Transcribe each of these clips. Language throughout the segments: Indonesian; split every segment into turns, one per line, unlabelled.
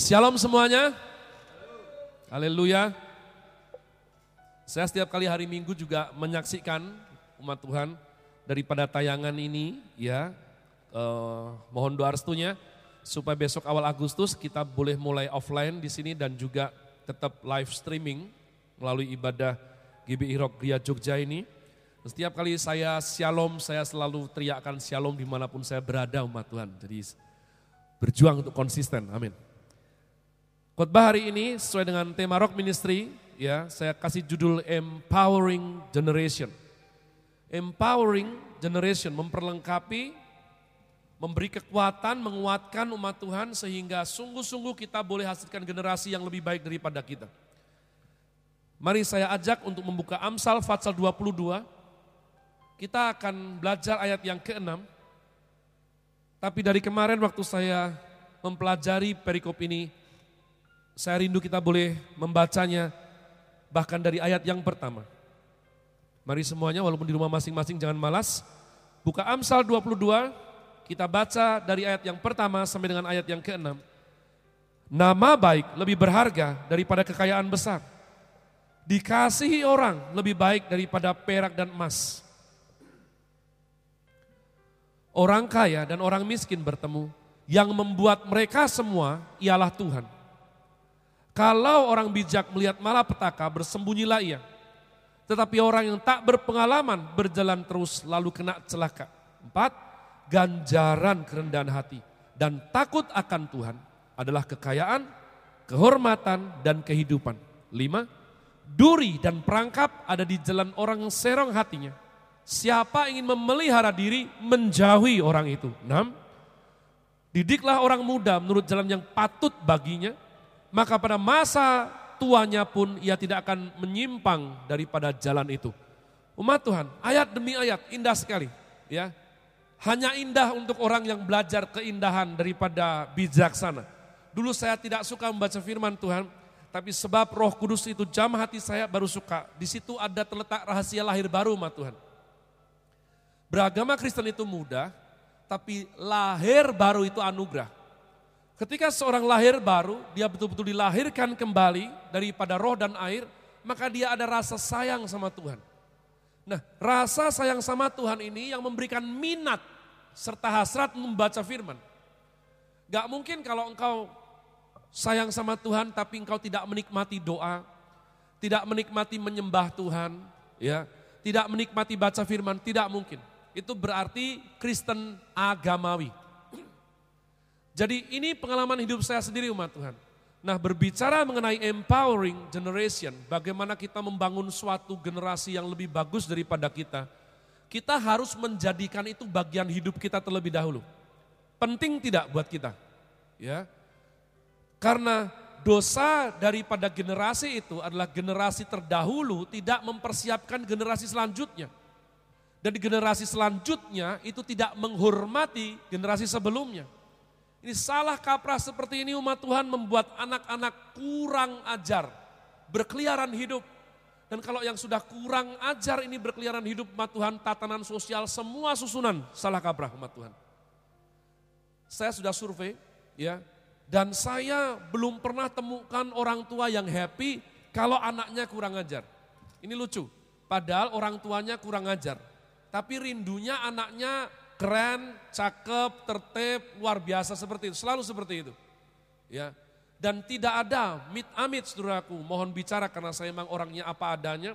Shalom semuanya. Haleluya. Saya setiap kali hari Minggu juga menyaksikan umat Tuhan daripada tayangan ini ya. Eh, mohon doa restunya supaya besok awal Agustus kita boleh mulai offline di sini dan juga tetap live streaming melalui ibadah GBI Rock Gria Jogja ini. Setiap kali saya shalom, saya selalu teriakkan shalom di mana pun saya berada umat Tuhan. Jadi berjuang untuk konsisten, amin. Khotbah hari ini sesuai dengan tema Rock Ministry, ya saya kasih judul Empowering Generation. Empowering Generation memperlengkapi, memberi kekuatan, menguatkan umat Tuhan sehingga sungguh-sungguh kita boleh hasilkan generasi yang lebih baik daripada kita. Mari saya ajak untuk membuka Amsal Fatsal 22. Kita akan belajar ayat yang ke-6. Tapi dari kemarin waktu saya mempelajari perikop ini, saya rindu kita boleh membacanya bahkan dari ayat yang pertama. Mari semuanya walaupun di rumah masing-masing jangan malas. Buka Amsal 22, kita baca dari ayat yang pertama sampai dengan ayat yang keenam. Nama baik lebih berharga daripada kekayaan besar. Dikasihi orang lebih baik daripada perak dan emas. Orang kaya dan orang miskin bertemu. Yang membuat mereka semua ialah Tuhan. Kalau orang bijak melihat malapetaka, bersembunyilah ia. Tetapi orang yang tak berpengalaman berjalan terus lalu kena celaka. Empat, ganjaran kerendahan hati dan takut akan Tuhan adalah kekayaan, kehormatan, dan kehidupan. Lima, duri dan perangkap ada di jalan orang serong hatinya. Siapa ingin memelihara diri, menjauhi orang itu. Enam, didiklah orang muda menurut jalan yang patut baginya, maka pada masa tuanya pun ia tidak akan menyimpang daripada jalan itu. Umat Tuhan, ayat demi ayat indah sekali, ya. Hanya indah untuk orang yang belajar keindahan daripada bijaksana. Dulu saya tidak suka membaca firman Tuhan, tapi sebab Roh Kudus itu jam hati saya baru suka. Di situ ada terletak rahasia lahir baru umat Tuhan. Beragama Kristen itu mudah, tapi lahir baru itu anugerah. Ketika seorang lahir baru, dia betul-betul dilahirkan kembali daripada roh dan air, maka dia ada rasa sayang sama Tuhan. Nah, rasa sayang sama Tuhan ini yang memberikan minat serta hasrat membaca firman. Gak mungkin kalau engkau sayang sama Tuhan tapi engkau tidak menikmati doa, tidak menikmati menyembah Tuhan, ya, tidak menikmati baca firman, tidak mungkin. Itu berarti Kristen agamawi. Jadi ini pengalaman hidup saya sendiri umat Tuhan. Nah berbicara mengenai empowering generation, bagaimana kita membangun suatu generasi yang lebih bagus daripada kita, kita harus menjadikan itu bagian hidup kita terlebih dahulu. Penting tidak buat kita? Ya, karena dosa daripada generasi itu adalah generasi terdahulu tidak mempersiapkan generasi selanjutnya. Dan generasi selanjutnya itu tidak menghormati generasi sebelumnya. Ini salah kaprah seperti ini umat Tuhan membuat anak-anak kurang ajar, berkeliaran hidup. Dan kalau yang sudah kurang ajar ini berkeliaran hidup umat Tuhan, tatanan sosial semua susunan salah kaprah umat Tuhan. Saya sudah survei ya, dan saya belum pernah temukan orang tua yang happy kalau anaknya kurang ajar. Ini lucu, padahal orang tuanya kurang ajar. Tapi rindunya anaknya keren, cakep, tertib, luar biasa seperti itu, selalu seperti itu. Ya. Dan tidak ada mit amit saudaraku, mohon bicara karena saya memang orangnya apa adanya.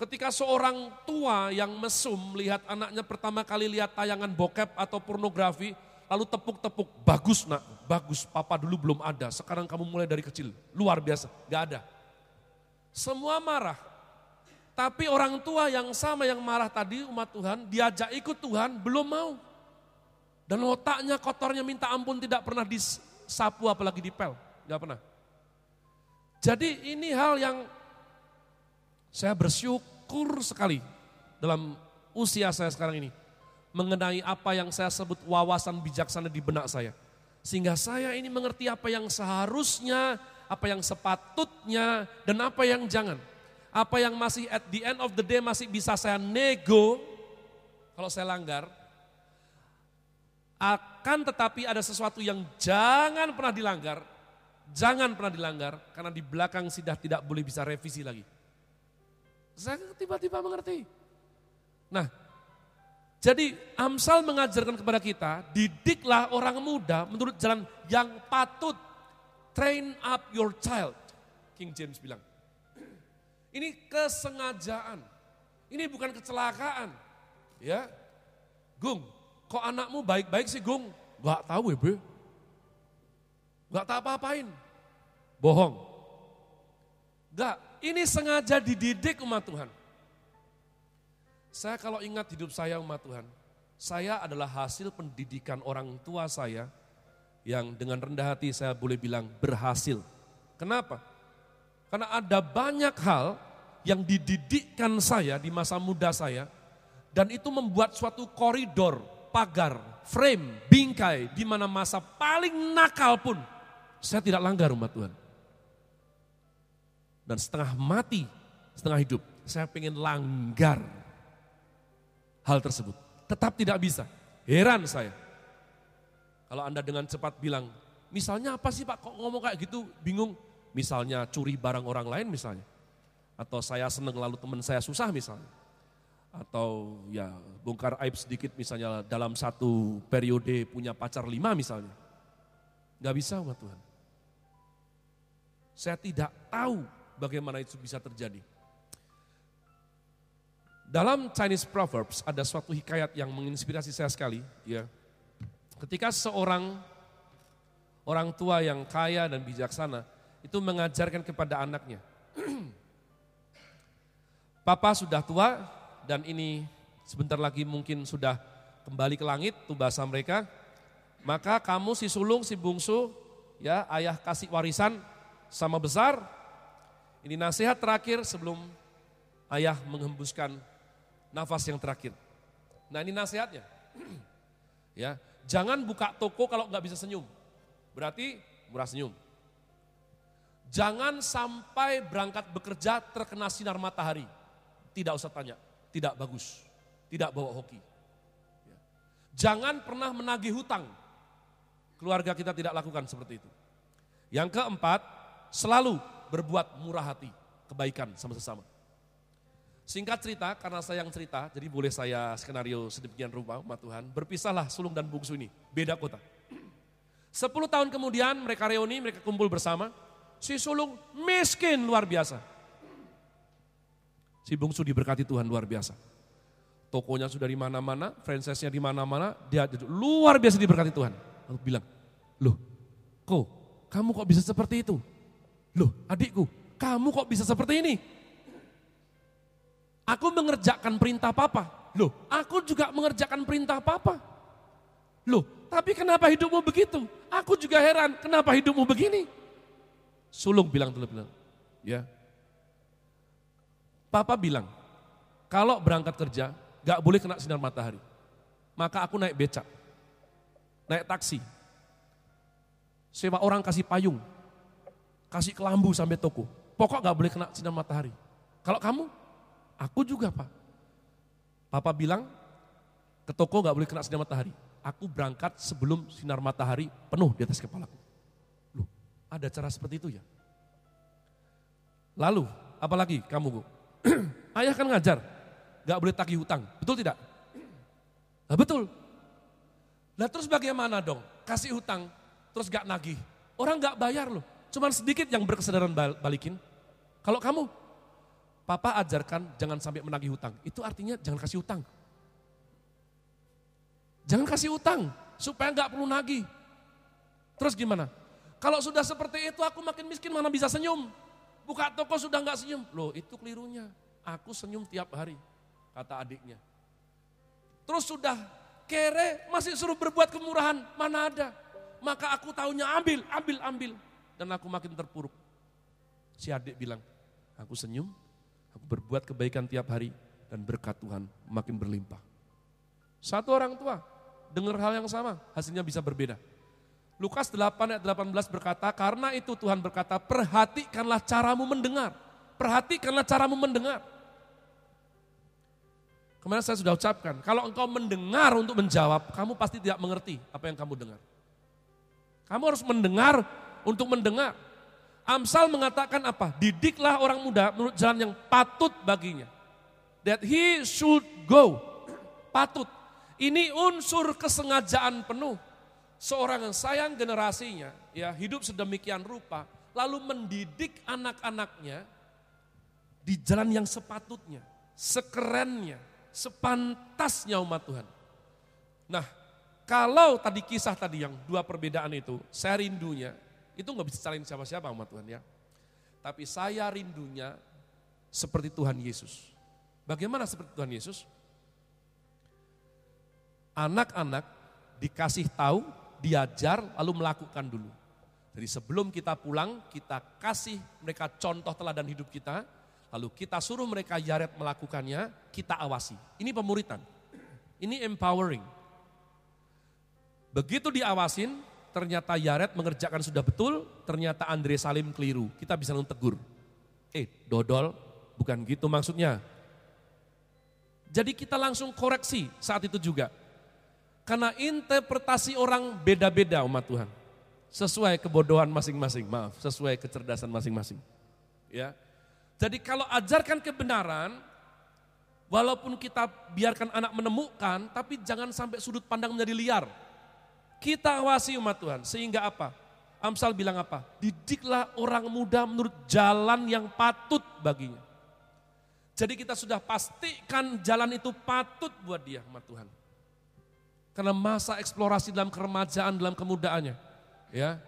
Ketika seorang tua yang mesum melihat anaknya pertama kali lihat tayangan bokep atau pornografi, lalu tepuk-tepuk, bagus nak, bagus, papa dulu belum ada, sekarang kamu mulai dari kecil, luar biasa, gak ada. Semua marah, tapi orang tua yang sama yang marah tadi umat Tuhan, diajak ikut Tuhan, belum mau. Dan otaknya kotornya minta ampun tidak pernah disapu apalagi dipel. Gak pernah. Jadi ini hal yang saya bersyukur sekali dalam usia saya sekarang ini. Mengenai apa yang saya sebut wawasan bijaksana di benak saya. Sehingga saya ini mengerti apa yang seharusnya, apa yang sepatutnya, dan apa yang jangan apa yang masih at the end of the day masih bisa saya nego kalau saya langgar, akan tetapi ada sesuatu yang jangan pernah dilanggar, Jangan pernah dilanggar karena di belakang sudah tidak boleh bisa revisi lagi. Saya tiba-tiba mengerti. Nah, jadi Amsal mengajarkan kepada kita, didiklah orang muda menurut jalan yang patut. Train up your child. King James bilang. Ini kesengajaan. Ini bukan kecelakaan. Ya. Gung, kok anakmu baik-baik sih Gung? Gak tahu ya, Bro. Gak tak apa-apain. Bohong. Gak, ini sengaja dididik umat Tuhan. Saya kalau ingat hidup saya umat Tuhan, saya adalah hasil pendidikan orang tua saya yang dengan rendah hati saya boleh bilang berhasil. Kenapa? Karena ada banyak hal yang dididikkan saya di masa muda saya dan itu membuat suatu koridor, pagar, frame, bingkai di mana masa paling nakal pun saya tidak langgar umat Tuhan. Dan setengah mati, setengah hidup, saya pengen langgar hal tersebut. Tetap tidak bisa. Heran saya. Kalau Anda dengan cepat bilang, misalnya apa sih Pak kok ngomong kayak gitu, bingung. Misalnya curi barang orang lain misalnya. Atau saya seneng lalu teman saya susah misalnya. Atau ya bongkar aib sedikit misalnya dalam satu periode punya pacar lima misalnya. Gak bisa umat Tuhan. Saya tidak tahu bagaimana itu bisa terjadi. Dalam Chinese Proverbs ada suatu hikayat yang menginspirasi saya sekali. Ya, ketika seorang orang tua yang kaya dan bijaksana itu mengajarkan kepada anaknya, Papa sudah tua dan ini sebentar lagi mungkin sudah kembali ke langit, tuh bahasa mereka. Maka kamu si sulung, si bungsu, ya ayah kasih warisan sama besar. Ini nasihat terakhir sebelum ayah menghembuskan nafas yang terakhir. Nah ini nasihatnya. ya, jangan buka toko kalau nggak bisa senyum. Berarti murah senyum. Jangan sampai berangkat bekerja terkena sinar matahari. Tidak usah tanya, tidak bagus. Tidak bawa hoki. Ya. Jangan pernah menagih hutang. Keluarga kita tidak lakukan seperti itu. Yang keempat, selalu berbuat murah hati, kebaikan sama sesama. Singkat cerita, karena saya yang cerita, jadi boleh saya skenario sedemikian rupa umat Tuhan. Berpisahlah sulung dan bungsu ini, beda kota. Sepuluh tahun kemudian mereka reuni, mereka kumpul bersama. Si sulung miskin luar biasa. Si bungsu diberkati Tuhan luar biasa. Tokonya sudah di mana-mana, franchise-nya di mana-mana, dia luar biasa diberkati Tuhan. Lalu bilang, loh kok kamu kok bisa seperti itu? Loh adikku, kamu kok bisa seperti ini? Aku mengerjakan perintah papa. Loh, aku juga mengerjakan perintah papa. Loh, tapi kenapa hidupmu begitu? Aku juga heran, kenapa hidupmu begini? Sulung bilang dulu bilang, ya. Papa bilang, kalau berangkat kerja, gak boleh kena sinar matahari. Maka aku naik becak, naik taksi, sewa orang kasih payung, kasih kelambu sampai toko. Pokok gak boleh kena sinar matahari. Kalau kamu, Aku juga pak. Papa bilang ke toko gak boleh kena sinar matahari. Aku berangkat sebelum sinar matahari penuh di atas kepalaku. Loh, ada cara seperti itu ya? Lalu, apalagi kamu? Ayah kan ngajar, gak boleh tagih hutang. Betul tidak? Nah, betul. Nah terus bagaimana dong? Kasih hutang, terus gak nagih. Orang gak bayar loh. Cuman sedikit yang berkesadaran balikin. Kalau kamu, Papa ajarkan jangan sampai menagih hutang. Itu artinya jangan kasih hutang. Jangan kasih hutang supaya nggak perlu nagih. Terus gimana? Kalau sudah seperti itu aku makin miskin mana bisa senyum. Buka toko sudah nggak senyum. Loh itu kelirunya. Aku senyum tiap hari, kata adiknya. Terus sudah kere masih suruh berbuat kemurahan, mana ada. Maka aku tahunya ambil, ambil, ambil. Dan aku makin terpuruk. Si adik bilang, aku senyum, Aku berbuat kebaikan tiap hari dan berkat Tuhan makin berlimpah. Satu orang tua dengar hal yang sama, hasilnya bisa berbeda. Lukas 8 ayat 18 berkata, karena itu Tuhan berkata, perhatikanlah caramu mendengar. Perhatikanlah caramu mendengar. Kemarin saya sudah ucapkan, kalau engkau mendengar untuk menjawab, kamu pasti tidak mengerti apa yang kamu dengar. Kamu harus mendengar untuk mendengar. Amsal mengatakan apa? Didiklah orang muda menurut jalan yang patut baginya. That he should go. Patut. Ini unsur kesengajaan penuh. Seorang yang sayang generasinya, ya hidup sedemikian rupa, lalu mendidik anak-anaknya di jalan yang sepatutnya, sekerennya, sepantasnya umat Tuhan. Nah, kalau tadi kisah tadi yang dua perbedaan itu, saya rindunya, itu nggak bisa cariin siapa-siapa umat Tuhan ya. Tapi saya rindunya seperti Tuhan Yesus. Bagaimana seperti Tuhan Yesus? Anak-anak dikasih tahu, diajar, lalu melakukan dulu. Jadi sebelum kita pulang, kita kasih mereka contoh teladan hidup kita, lalu kita suruh mereka yaret melakukannya, kita awasi. Ini pemuritan, ini empowering. Begitu diawasin, ternyata Yaret mengerjakan sudah betul, ternyata Andre Salim keliru. Kita bisa tegur. Eh, dodol, bukan gitu maksudnya. Jadi kita langsung koreksi saat itu juga. Karena interpretasi orang beda-beda umat Tuhan. Sesuai kebodohan masing-masing, maaf, sesuai kecerdasan masing-masing. Ya. Jadi kalau ajarkan kebenaran, walaupun kita biarkan anak menemukan, tapi jangan sampai sudut pandang menjadi liar. Kita awasi umat Tuhan, sehingga apa? Amsal bilang apa? Didiklah orang muda menurut jalan yang patut baginya. Jadi kita sudah pastikan jalan itu patut buat dia umat Tuhan. Karena masa eksplorasi dalam keremajaan, dalam kemudaannya. ya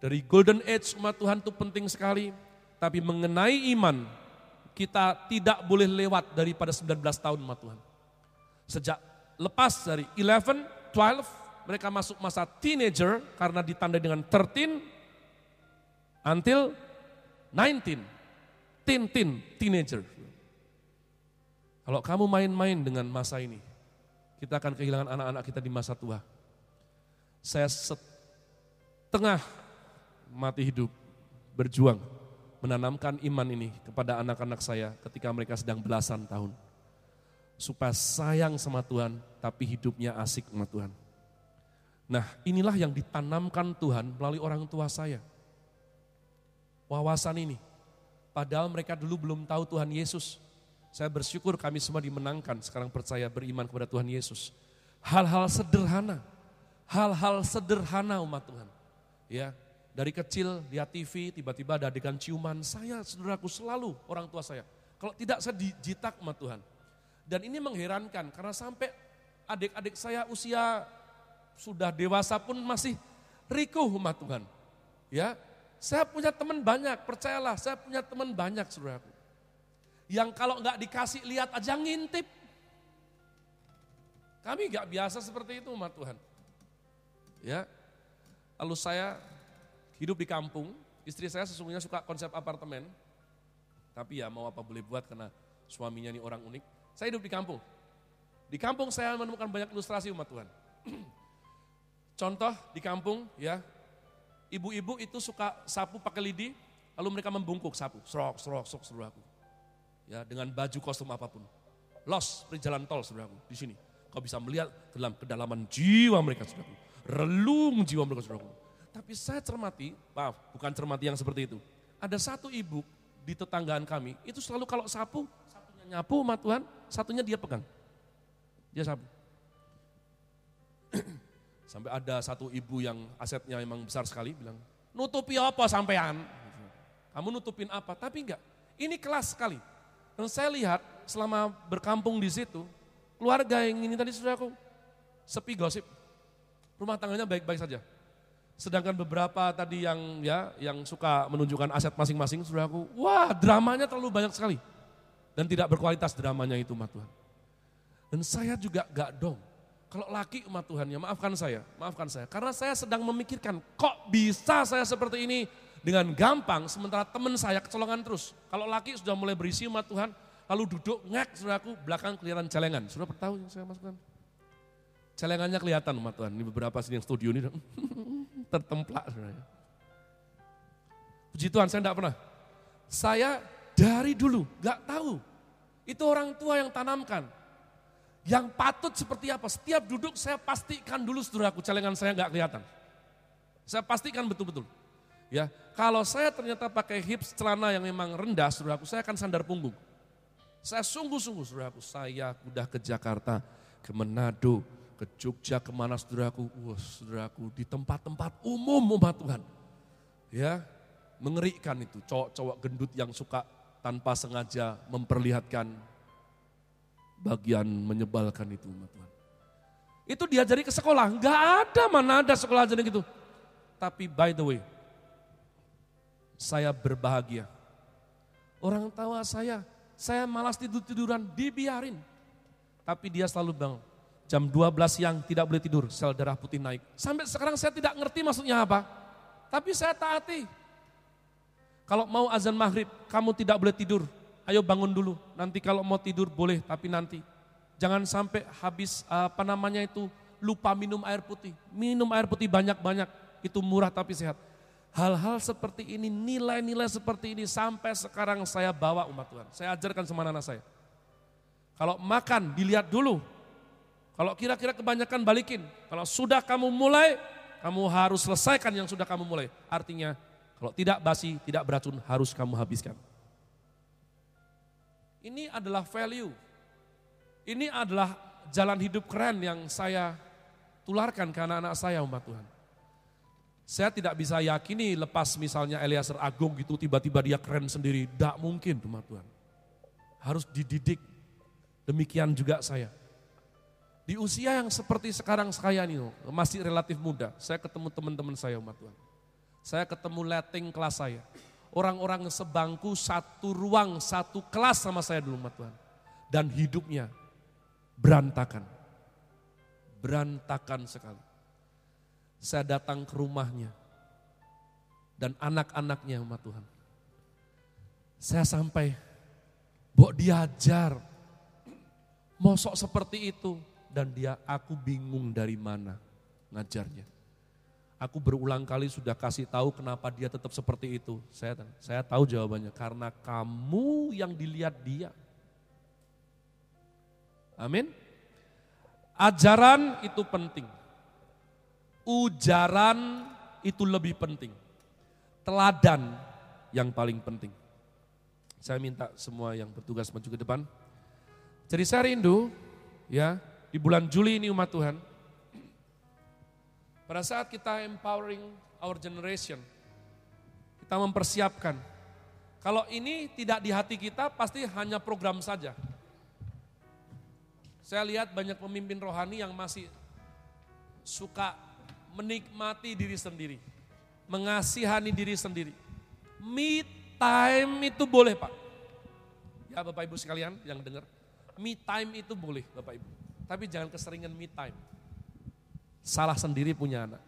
Dari golden age umat Tuhan itu penting sekali. Tapi mengenai iman, kita tidak boleh lewat daripada 19 tahun umat Tuhan. Sejak lepas dari 11, 12, mereka masuk masa teenager karena ditandai dengan 13 until 19. Teen, teen, teenager. Kalau kamu main-main dengan masa ini, kita akan kehilangan anak-anak kita di masa tua. Saya setengah mati hidup berjuang menanamkan iman ini kepada anak-anak saya ketika mereka sedang belasan tahun. Supaya sayang sama Tuhan, tapi hidupnya asik sama Tuhan. Nah inilah yang ditanamkan Tuhan melalui orang tua saya. Wawasan ini. Padahal mereka dulu belum tahu Tuhan Yesus. Saya bersyukur kami semua dimenangkan sekarang percaya beriman kepada Tuhan Yesus. Hal-hal sederhana, hal-hal sederhana umat Tuhan. Ya, dari kecil lihat TV tiba-tiba ada adegan ciuman, saya saudaraku selalu orang tua saya. Kalau tidak saya dijitak umat Tuhan. Dan ini mengherankan karena sampai adik-adik saya usia sudah dewasa pun masih rikuh umat Tuhan. Ya, saya punya teman banyak, percayalah, saya punya teman banyak saudaraku. Yang kalau nggak dikasih lihat aja ngintip. Kami nggak biasa seperti itu umat Tuhan. Ya, lalu saya hidup di kampung, istri saya sesungguhnya suka konsep apartemen, tapi ya mau apa boleh buat karena suaminya ini orang unik. Saya hidup di kampung. Di kampung saya menemukan banyak ilustrasi umat Tuhan. Contoh di kampung ya, ibu-ibu itu suka sapu pakai lidi, lalu mereka membungkuk sapu, serok, serok, serok, aku. Ya, dengan baju kostum apa pun. Los, jalan tol saudaraku, di sini. Kau bisa melihat dalam kedalaman jiwa mereka saudaraku. Relung jiwa mereka saudaraku. Tapi saya cermati, maaf bukan cermati yang seperti itu. Ada satu ibu di tetanggaan kami, itu selalu kalau sapu, satunya nyapu umat Tuhan, satunya dia pegang. Dia sapu. Sampai ada satu ibu yang asetnya memang besar sekali bilang, nutupi apa sampean? Kamu nutupin apa? Tapi enggak, ini kelas sekali. Dan saya lihat selama berkampung di situ, keluarga yang ini tadi sudah aku sepi gosip. Rumah tangganya baik-baik saja. Sedangkan beberapa tadi yang ya yang suka menunjukkan aset masing-masing sudah aku, wah dramanya terlalu banyak sekali. Dan tidak berkualitas dramanya itu, Tuhan. Dan saya juga gak dong kalau laki umat Tuhan ya maafkan saya, maafkan saya. Karena saya sedang memikirkan kok bisa saya seperti ini dengan gampang sementara teman saya kecolongan terus. Kalau laki sudah mulai berisi umat Tuhan, lalu duduk ngek saudaraku belakang kelihatan celengan. Sudah bertahu yang saya masukkan? Celengannya kelihatan umat Tuhan. Ini beberapa sini yang studio ini tertemplak saudara. Puji Tuhan saya tidak pernah. Saya dari dulu gak tahu. Itu orang tua yang tanamkan yang patut seperti apa? Setiap duduk saya pastikan dulu saudaraku, celengan saya nggak kelihatan. Saya pastikan betul-betul. Ya, kalau saya ternyata pakai hips celana yang memang rendah, saudaraku, saya akan sandar punggung. Saya sungguh-sungguh, saudaraku, saya udah ke Jakarta, ke Manado, ke Jogja, ke mana saudaraku, wah saudaraku, di tempat-tempat umum umat Tuhan. Ya, mengerikan itu, cowok-cowok gendut yang suka tanpa sengaja memperlihatkan bagian menyebalkan itu umat Tuhan. Itu diajari ke sekolah, enggak ada mana ada sekolah ajarin gitu. Tapi by the way, saya berbahagia. Orang tawa saya, saya malas tidur-tiduran, dibiarin. Tapi dia selalu bangun. Jam 12 siang tidak boleh tidur, sel darah putih naik. Sampai sekarang saya tidak ngerti maksudnya apa. Tapi saya taati. Kalau mau azan maghrib, kamu tidak boleh tidur. Ayo bangun dulu. Nanti kalau mau tidur boleh, tapi nanti. Jangan sampai habis apa namanya itu lupa minum air putih. Minum air putih banyak-banyak. Itu murah tapi sehat. Hal-hal seperti ini, nilai-nilai seperti ini sampai sekarang saya bawa umat Tuhan. Saya ajarkan sama anak saya. Kalau makan dilihat dulu. Kalau kira-kira kebanyakan balikin. Kalau sudah kamu mulai, kamu harus selesaikan yang sudah kamu mulai. Artinya kalau tidak basi, tidak beracun harus kamu habiskan. Ini adalah value. Ini adalah jalan hidup keren yang saya tularkan ke anak-anak saya umat Tuhan. Saya tidak bisa yakini lepas misalnya Eliezer Agung gitu tiba-tiba dia keren sendiri. Tidak mungkin teman Tuhan. Harus dididik. Demikian juga saya. Di usia yang seperti sekarang saya ini masih relatif muda. Saya ketemu teman-teman saya umat Tuhan. Saya ketemu letting kelas saya. Orang-orang sebangku satu ruang, satu kelas sama saya dulu umat Tuhan. Dan hidupnya berantakan. Berantakan sekali saya datang ke rumahnya dan anak-anaknya umat Tuhan. Saya sampai, Bok diajar, mosok seperti itu. Dan dia, aku bingung dari mana ngajarnya. Aku berulang kali sudah kasih tahu kenapa dia tetap seperti itu. Saya saya tahu jawabannya, karena kamu yang dilihat dia. Amin. Ajaran itu penting ujaran itu lebih penting. Teladan yang paling penting. Saya minta semua yang bertugas maju ke depan. Jadi saya rindu ya di bulan Juli ini umat Tuhan. Pada saat kita empowering our generation, kita mempersiapkan. Kalau ini tidak di hati kita pasti hanya program saja. Saya lihat banyak pemimpin rohani yang masih suka menikmati diri sendiri, mengasihani diri sendiri. Me time itu boleh Pak. Ya Bapak Ibu sekalian yang dengar, me time itu boleh Bapak Ibu. Tapi jangan keseringan me time. Salah sendiri punya anak.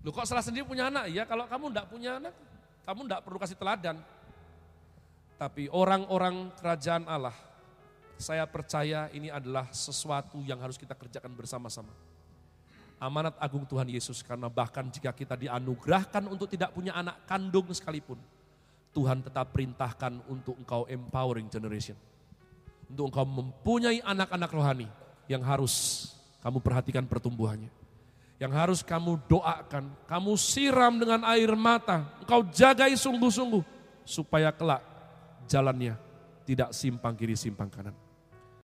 Lu kok salah sendiri punya anak? Ya kalau kamu enggak punya anak, kamu enggak perlu kasih teladan. Tapi orang-orang kerajaan Allah, saya percaya ini adalah sesuatu yang harus kita kerjakan bersama-sama amanat agung Tuhan Yesus karena bahkan jika kita dianugerahkan untuk tidak punya anak kandung sekalipun, Tuhan tetap perintahkan untuk engkau empowering generation. Untuk engkau mempunyai anak-anak rohani yang harus kamu perhatikan pertumbuhannya. Yang harus kamu doakan, kamu siram dengan air mata, engkau jagai sungguh-sungguh supaya kelak jalannya tidak simpang kiri simpang kanan.